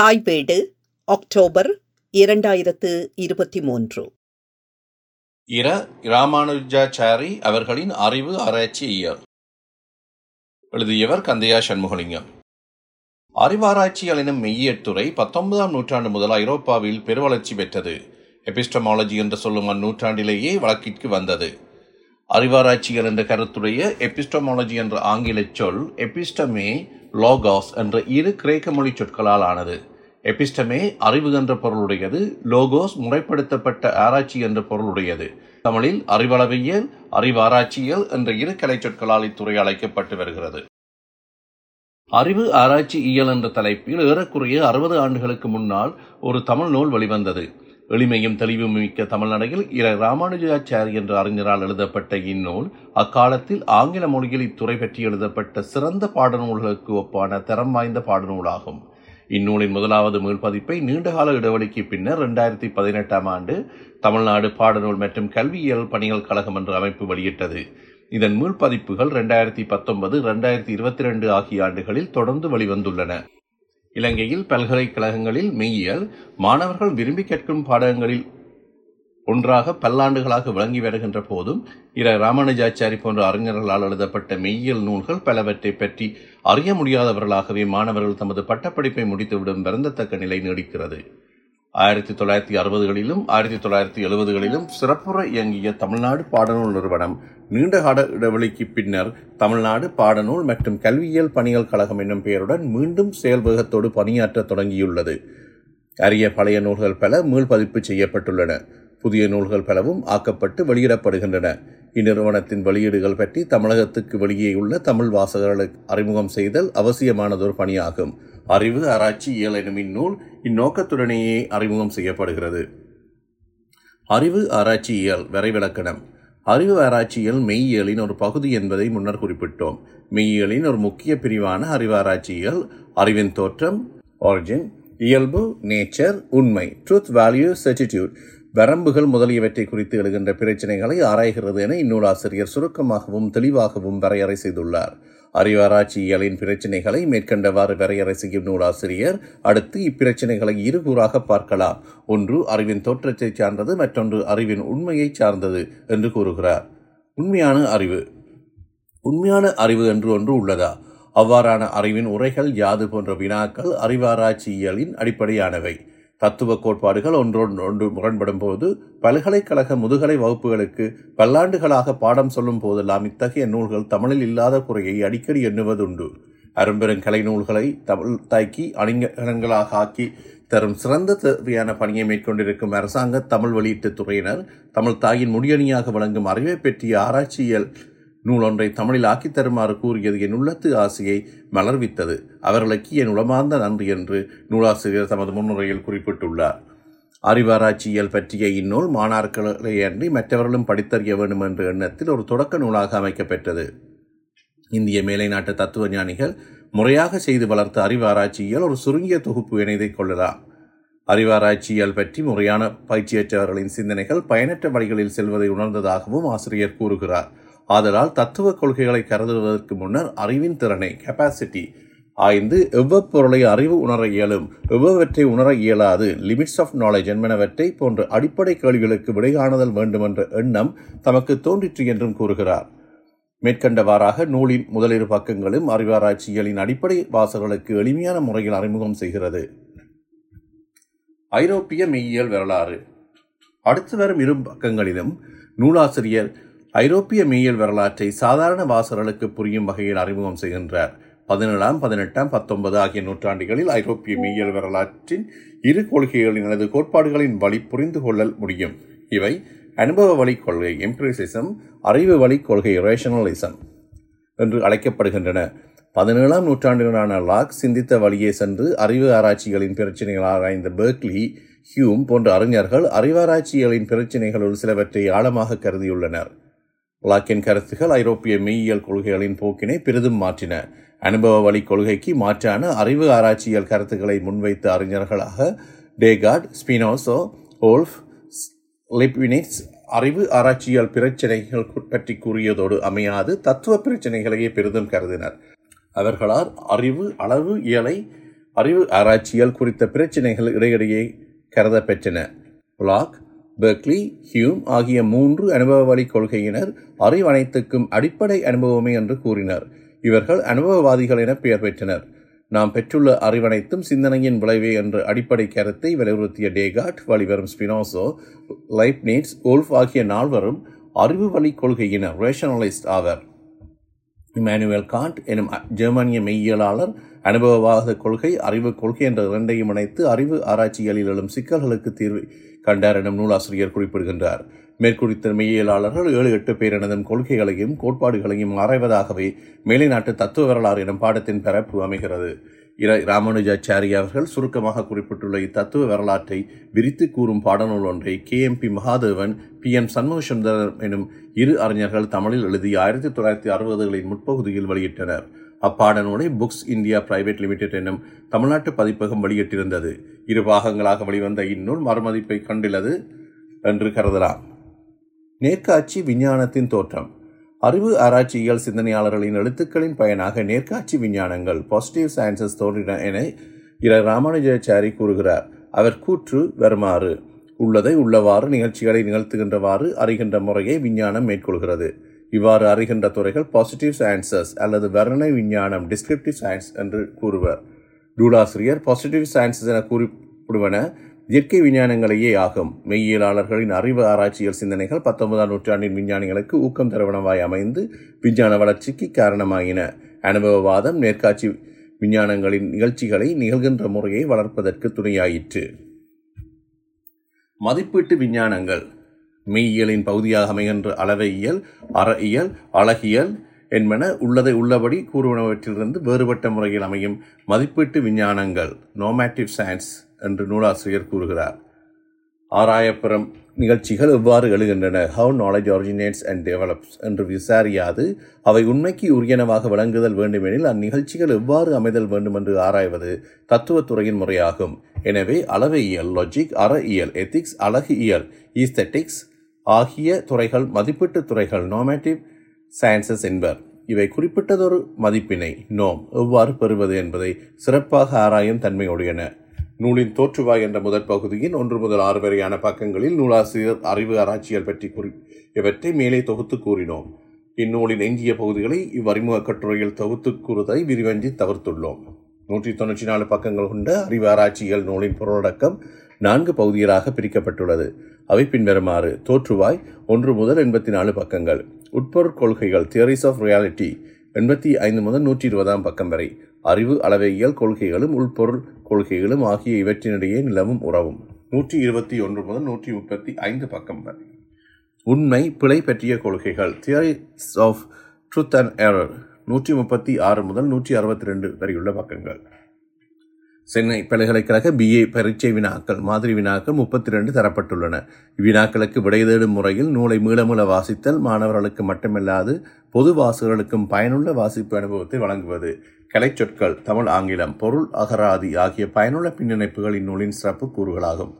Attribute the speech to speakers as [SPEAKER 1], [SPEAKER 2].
[SPEAKER 1] தாய்வேடு October இரண்டாயிரத்து இருபத்தி மூன்று.
[SPEAKER 2] இர இராமானுஜாச்சாரி அவர்களின் அறிவு ஆராய்ச்சி இயல். எழுதியவர் கந்தையா சண்முகலிங்கம். அறிவாராய்ச்சிகள் எனும் மெய்யியற்றுறை பத்தொன்பதாம் நூற்றாண்டு முதல் ஐரோப்பாவில் பெருவளர்ச்சி பெற்றது. எபிஸ்டமாலஜி என்று சொல்லும் அந்நூற்றாண்டிலேயே வழக்கிற்கு வந்தது. அறிவாராய்ச்சிகள் என்ற கருத்துடைய எபிஸ்டமாலஜி என்ற ஆங்கில சொல் எபிஸ்டமே லோகாஸ் என்ற இரு கிரேக்க மொழி சொற்களால் ஆனது. எபிஸ்டமே அறிவு என்ற பொருளுடையது லோகோஸ் முறைப்படுத்தப்பட்ட ஆராய்ச்சி என்ற பொருளுடையது. தமிழில் அறிவளவியல் அறிவாராய்ச்சியல் என்ற இரு கலை சொற்களால் இத்துறை அழைக்கப்பட்டு வருகிறது. அறிவு ஆராய்ச்சி இயல் என்ற தலைப்பில் ஏறக்குறைய அறுபது ஆண்டுகளுக்கு முன்னால் ஒரு தமிழ் நூல் வெளிவந்தது. எளிமையும் தெளிவும் மிக்க தமிழ்நடையில் இர ராமானுஜாச்சாரி என்ற அறிஞரால் எழுதப்பட்ட இந்நூல் அக்காலத்தில் ஆங்கில மொழியில் இத்துறை பற்றி எழுதப்பட்ட சிறந்த பாடநூல்களுக்கு ஒப்பான தரம் வாய்ந்த பாடநூலாகும். இந்நூலின் முதலாவது மீள்பதிப்பை நீண்டகால இடைவெளிக்கு பின்னர் இரண்டாயிரத்தி பதினெட்டாம் ஆண்டு தமிழ்நாடு பாடநூல் மற்றும் கல்வியியல் பணிகள் கழகம் என்ற அமைப்பு வெளியிட்டது. இதன் மீள்பதிப்புகள் இரண்டாயிரத்தி பத்தொன்பது இரண்டாயிரத்தி இருபத்தி ரெண்டு ஆகிய ஆண்டுகளில் தொடர்ந்து வெளிவந்துள்ளன. இலங்கையில் பல்கலைக்கழகங்களில் மெய்யியல் மாணவர்கள் விரும்பி கேட்கும் பாடங்களில் ஒன்றாக பல்லாண்டுகளாக விளங்கி வருகின்ற போதும் இர ராமானுஜாச்சாரி போன்ற அறிஞர்களால் எழுதப்பட்ட மெய்யியல் நூல்கள் பலவற்றை பற்றி அறிய முடியாதவர்களாகவே மாணவர்கள் தமது பட்டப்படிப்பை முடித்துவிடும் பிறந்தத்தக்க நிலை நீடிக்கிறது. ஆயிரத்தி தொள்ளாயிரத்தி அறுபதுகளிலும் ஆயிரத்தி தொள்ளாயிரத்தி எழுபதுகளிலும் சிறப்புற இயங்கிய தமிழ்நாடு பாடநூல் நிறுவனம் நீண்டகால இடைவெளிக்கு பின்னர் தமிழ்நாடு பாடநூல் மற்றும் கல்வியியல் பணிகள் கழகம் என்னும் பெயருடன் மீண்டும் செயல்வேகத்தோடு பணியாற்ற தொடங்கியுள்ளது. அரிய பழைய நூல்கள் பல மீள்பதிப்பு செய்யப்பட்டுள்ளன. புதிய நூல்கள் பலவும் ஆக்கப்பட்டு வெளியிடப்படுகின்றன. இந்நிறுவனத்தின் வெளியீடுகள் பற்றி தமிழகத்துக்கு வெளியே உள்ள தமிழ் வாசகர்களுக்கு அறிமுகம் செய்தல் அவசியமானதொரு பணியாகும். அறிவு ஆராய்ச்சி இயல் எனும் இந்நூல் இந்நோக்கத்துடனேயே அறிமுகம் செய்யப்படுகிறது. அறிவு ஆராய்ச்சி இயல் வரைவிலக்கணம். அறிவு ஆராய்ச்சியல் மெய்யியலின் ஒரு பகுதி என்பதை முன்னர் குறிப்பிட்டோம். மெய்யியலின் ஒரு முக்கிய பிரிவான அறிவு ஆராய்ச்சியல் அறிவின் தோற்றம் ஆரிஜின் இயல்பு நேச்சர் உண்மை ட்ரூத் வேல்யூ சர்டிடியூட் வரம்புகள் முதலியவற்றை குறித்து எழுகின்ற பிரச்சனைகளை ஆராய்கிறது என இந்நூலாசிரியர் சுருக்கமாகவும் தெளிவாகவும் வரையறை செய்துள்ளார். அறிவாராய்ச்சியலின் பிரச்சனைகளை மேற்கண்டவாறு வரையறை செய்யும் நூலாசிரியர் அடுத்து இப்பிரச்சனைகளை இருகூறாக பார்க்கலாம். ஒன்று அறிவின் தோற்றத்தை சார்ந்தது மற்றொன்று அறிவின் உண்மையை சார்ந்தது என்று கூறுகிறார். உண்மையான அறிவு. உண்மையான அறிவு என்று ஒன்று உள்ளதா? அவ்வாறான அறிவின் உரைகள் யாது போன்ற வினாக்கள் அறிவாராய்ச்சியலின் அடிப்படையானவை. தத்துவ கோட்பாடுகள் ஒன்றொன்று ஒன்று முரண்படும் போது பல்கலைக்கழக முதுகலை வகுப்புகளுக்கு பல்லாண்டுகளாக பாடம் சொல்லும் போதெல்லாம் இத்தகைய நூல்கள் தமிழில் இல்லாத குறையை அடிக்கடி எண்ணுவதுண்டு. அரும்பெரும் கலை நூல்களை தமிழ் தாக்கி அணிங்கலங்களாக ஆக்கி தரும் சிறந்த தேவையான பணியை மேற்கொண்டிருக்கும் அரசாங்க தமிழ் வெளியீட்டுத் துறையினர் தமிழ் தாயின் முடியணியாக விளங்கும் அறிவை பற்றிய ஆராய்ச்சியல் நூலொன்றை தமிழில் ஆக்கித் தருமாறு கூறியது என் உள்ளத்து ஆசையை மலர்வித்தது. அவர்களுக்கு என் உளமார்ந்த நன்றி என்று நூலாசிரியர் தமது முன்னுரையில் குறிப்பிட்டுள்ளார். அறிவாராய்ச்சியல் பற்றிய இந்நூல் மாணாக்கர்களே அன்றி மற்றவர்களும் படித்தறிய வேண்டும் என்ற எண்ணத்தில் ஒரு தொடக்க நூலாக அமைக்கப்பெற்றது. இந்திய மேலை நாட்டு தத்துவ ஞானிகள் முறையாக செய்து வளர்த்த அறிவாராய்ச்சியல் ஒரு சுருங்கிய தொகுப்பு இணைதை கொள்ளலாம். அறிவாராய்ச்சியல் பற்றி முறையான பயிற்சியற்றவர்களின் சிந்தனைகள் பயனற்ற வழிகளில் செல்வதை உணர்ந்ததாகவும் ஆசிரியர் கூறுகிறார். ஆதலால் தத்துவ கொள்கைகளை கருதுவதற்கு முன்னர் அறிவின் திறனை கெப்பாசிட்டி ஆய்ந்து எவ்வப்பொருளை அறிவு உணர இயலும் எவ்வவற்றை உணர இயலாது லிமிட்ஸ் ஆஃப் நாலேஜ் என்பனவற்றை போன்ற அடிப்படை கேள்விகளுக்கு விடைகாணுதல் வேண்டுமென்ற எண்ணம் தமக்கு தோன்றிற்று என்றும் கூறுகிறார். மேற்கண்டவாறாக நூலின் முதலிரு பக்கங்களும் அறிவாராய்ச்சியலின் அடிப்படை வாசகர்களுக்கு எளிமையான முறையில் அறிமுகம் செய்கிறது. ஐரோப்பிய மெய்யியல் வரலாறு. அடுத்து வரும் இரு பக்கங்களிலும் நூலாசிரியர் ஐரோப்பிய மெய்யல் வரலாற்றை சாதாரண வாசகர்களுக்கு புரியும் வகையில் அறிமுகம் செய்கின்றார். பதினேழாம் பதினெட்டாம் பத்தொன்பது ஆகிய நூற்றாண்டுகளில் ஐரோப்பிய மெய்யல் வரலாற்றின் இரு கொள்கைகளின் அல்லது கோட்பாடுகளின் வழி புரிந்து கொள்ளல் முடியும். இவை அனுபவ வழி கொள்கை எம்பிரிசிசம் அறிவு வழி கொள்கை ரேஷனலிசம் என்று அழைக்கப்படுகின்றன. பதினேழாம் நூற்றாண்டிலான லாக் சிந்தித்த வழியே சென்று அறிவு ஆராய்ச்சிகளின் பிரச்சனைகள் ஆராய்ந்த பெர்க்லி ஹியூம் போன்ற அறிஞர்கள் அறிவாராய்ச்சிகளின் பிரச்சனைகளுள் சிலவற்றை ஆழமாக கருதியுள்ளனர். லாக்கின் கருத்துகள் ஐரோப்பிய மெய்யியல் கொள்கைகளின் போக்கினை பெரிதும் மாற்றின. அனுபவ வழி கொள்கைக்கு மாற்றான அறிவு ஆராய்ச்சியல் கருத்துக்களை முன்வைத்த அறிஞர்களாக டேகார்ட் ஸ்பினோசோ ஓல்ஃப் லிப்வினிக்ஸ் அறிவு ஆராய்ச்சியால் பிரச்சனைகள் பற்றி கூறியதோடு அமையாது தத்துவ பிரச்சனைகளையே பெரிதும் கருதினர். அவர்களால் அறிவு அளவு இயலை அறிவு ஆராய்ச்சியால் குறித்த பிரச்சினைகள் இடையிடையே கருதப்பெற்றன. பிளாக் பெர்க்லி ஹியூம் ஆகிய மூன்று அனுபவ வழி கொள்கையினர் அறிவனைத்துக்கும் அடிப்படை அனுபவமே என்று கூறினர். இவர்கள் அனுபவவாதிகள் என பெயர் பெற்றனர். நாம் பெற்றுள்ள அறிவனைத்தும் சிந்தனையின் விளைவே என்ற அடிப்படை கருத்தை வலியுறுத்திய டேகாட் வழிவரும் ஸ்பினோசோ லைப்னேட்ஸ் ஓல்ஃப் ஆகிய நால்வரும் அறிவு வழி கொள்கையினர் ரேஷனலிஸ்ட் ஆவர். இமானுவேல் காண்ட் எனும் ஜெர்மனிய மெய்யியலாளர் அனுபவவாத கொள்கை அறிவு கொள்கை என்ற இரண்டையும் இணைத்து அறிவு ஆராய்ச்சிகளில் எழும் சிக்கல்களுக்கு தீர்வு கண்டார் எனும் நூலாசிரியர் குறிப்பிடுகின்றார். மேற்குறித்த மெய்யியலாளர்கள் ஏழு எட்டு பேரனதும் கொள்கைகளையும் கோட்பாடுகளையும் ஆராய்வதாகவே மேலை நாட்டு தத்துவ வரலாறு எனும் பாடத்தின் பரப்பு அமைகிறது. ராமானுஜாச்சாரி அவர்கள் சுருக்கமாக குறிப்பிட்டுள்ள இத்தத்துவ வரலாற்றை விரித்து கூறும் பாடநூல் ஒன்றை K. M. P. Mahadevan P. M. Shanmugasundaram எனும் இரு அறிஞர்கள் தமிழில் எழுதி ஆயிரத்தி தொள்ளாயிரத்தி அறுபதுகளின் முற்பகுதியில் வெளியிட்டனர். அப்பாடநூலை புக்ஸ் இந்தியா பிரைவேட் லிமிடெட் எனும் தமிழ்நாட்டு பதிப்பகம் வெளியிட்டிருந்தது. இரு பாகங்களாக வெளிவந்த இந்நூல் மறுமதிப்பை கண்டுள்ளது என்று கருதலாம். நேர்காட்சி விஞ்ஞானத்தின் தோற்றம். அறிவு ஆராய்ச்சியியல் சிந்தனையாளர்களின் எழுத்துக்களின் பயனாக நேர்காட்சி விஞ்ஞானங்கள் பாசிட்டிவ் சயின்சஸ் தோன்றின என இர ராமானுஜாச்சாரி கூறுகிறார். அவர் கூற்று வருமாறு. உள்ளதை உள்ளவாறு நிகழ்ச்சிகளை நிகழ்த்துகின்றவாறு அறிகின்ற முறையை விஞ்ஞானம் மேற்கொள்கிறது. இவ்வாறு அறிகின்ற துறைகள் பாசிட்டிவ் சயின்சஸ் அல்லது வர்ணனை விஞ்ஞானம் டிஸ்கிரிப்டிவ் சயின்ஸ் என்று கூறுவர். நூலாசிரியர் பாசிட்டிவ் சயின்சஸ் என குறிப்பிடுவன இயற்கை விஞ்ஞானங்களையே ஆகும். மெய்யியலாளர்களின் அறிவு ஆராய்ச்சியல் சிந்தனைகள் பத்தொன்பதாம் நூற்றாண்டின் விஞ்ஞானிகளுக்கு ஊக்கம் தருவனவாய் அமைந்து விஞ்ஞான வளர்ச்சிக்கு காரணமாயின. அனுபவவாதம் நேர்காட்சி விஞ்ஞானங்களின் நிகழ்ச்சிகளை நிகழ்கின்ற முறையை வளர்ப்பதற்கு துணையாயிற்று. மதிப்பீட்டு விஞ்ஞானங்கள். மெய்யியலின் பகுதியாக அமைகின்ற அளவையியல் அறஇயல் அழகியல் என்பன உள்ளதை உள்ளபடி கூறுவனவற்றிலிருந்து வேறுபட்ட முறையில் அமையும் மதிப்பீட்டு விஞ்ஞானங்கள் நோமேட்டிவ் சயின்ஸ் என்று நூலாசிரியர் கூறுகிறார். ஆராயப்புறம் நிகழ்ச்சிகள் எவ்வாறு எழுகின்றன? How knowledge originates and develops என்று விசாரியாது. அவை உண்மைக்கு உரியனவாக விளங்குதல் வேண்டுமெனில் அந்நிகழ்ச்சிகள் எவ்வாறு அமைதல் வேண்டும் என்று ஆராய்வது தத்துவத்துறையின் முறையாகும். எனவே அளவையியல் லாஜிக் அறஇயல் எத்திக்ஸ் அழகு இயல் ஈஸ்தட்டிக்ஸ் ஆகிய துறைகள் மதிப்பீட்டு துறைகள் நோமேட்டிவ் சயின்சஸ் என்பர். இவை குறிப்பிட்டதொரு மதிப்பினை நோம் எவ்வாறு பெறுவது என்பதை சிறப்பாக ஆராயும் தன்மையுடையன. நூலின் தோற்றுவாய் என்ற முதற் பகுதியின் ஒன்று முதல் ஆறு வரையான பக்கங்களில் நூலாசிரியர் அறிவு ஆராய்ச்சியல் பற்றி கூறி இவற்றை மேலே தொகுத்து கூறினோம். இந்நூலின் எஞ்சிய பகுதிகளை இவ்வறிமுக கட்டுரையில் தொகுத்து கூறுவதை விரிவஞ்சி தவிர்த்துள்ளோம். நூற்றி தொண்ணூற்றி நாலு பக்கங்கள் கொண்ட அறிவு ஆராய்ச்சியல் நூலின் பொருளடக்கம் நான்கு பகுதிகளாக பிரிக்கப்பட்டுள்ளது. அவை பின்வருமாறு தோற்றுவாய் ஒன்று முதல் எண்பத்தி நாலு பக்கங்கள். உட்பொருட் கொள்கைகள் தியரிஸ் ஆஃப் ரியாலிட்டி எண்பத்தி ஐந்து முதல் நூற்றி இருபதாம் பக்கம் வரை. அறிவு அளவையியல் கொள்கைகளும் உள்பொருள் கொள்கைகளும் ஆகிய இவற்றினிடையே நிலவும் உறவும். நூற்றி இருபத்தி ஒன்று முதல் நூற்றி முப்பத்தி ஐந்து பக்கம் வரை. உண்மை பிழை பற்றிய கொள்கைகள் theories of truth and error நூற்றி முப்பத்தி ஆறு முதல் நூற்றி அறுபத்தி ரெண்டு வரையுள்ள பக்கங்கள். சென்னை பல்கலைக்கழக பிஏ பரீட்சை வினாக்கள் மாதிரி வினாக்கள் முப்பத்தி ரெண்டு தரப்பட்டுள்ளன. இவ்வினாக்களுக்கு விடை தேடும் முறையில் நூலை மீள மீள வாசித்தல் மாணவர்களுக்கு மட்டுமல்லாது பொது வாசகர்களுக்கும் பயனுள்ள வாசிப்பு அனுபவத்தை வழங்குவது. கலைச்சொற்கள் தமிழ் ஆங்கிலம் பொருள் அகராதி ஆகிய பயனுள்ள பின்னிணைப்புகள் இந்நூலின் சிறப்பு கூறுகளாகும்.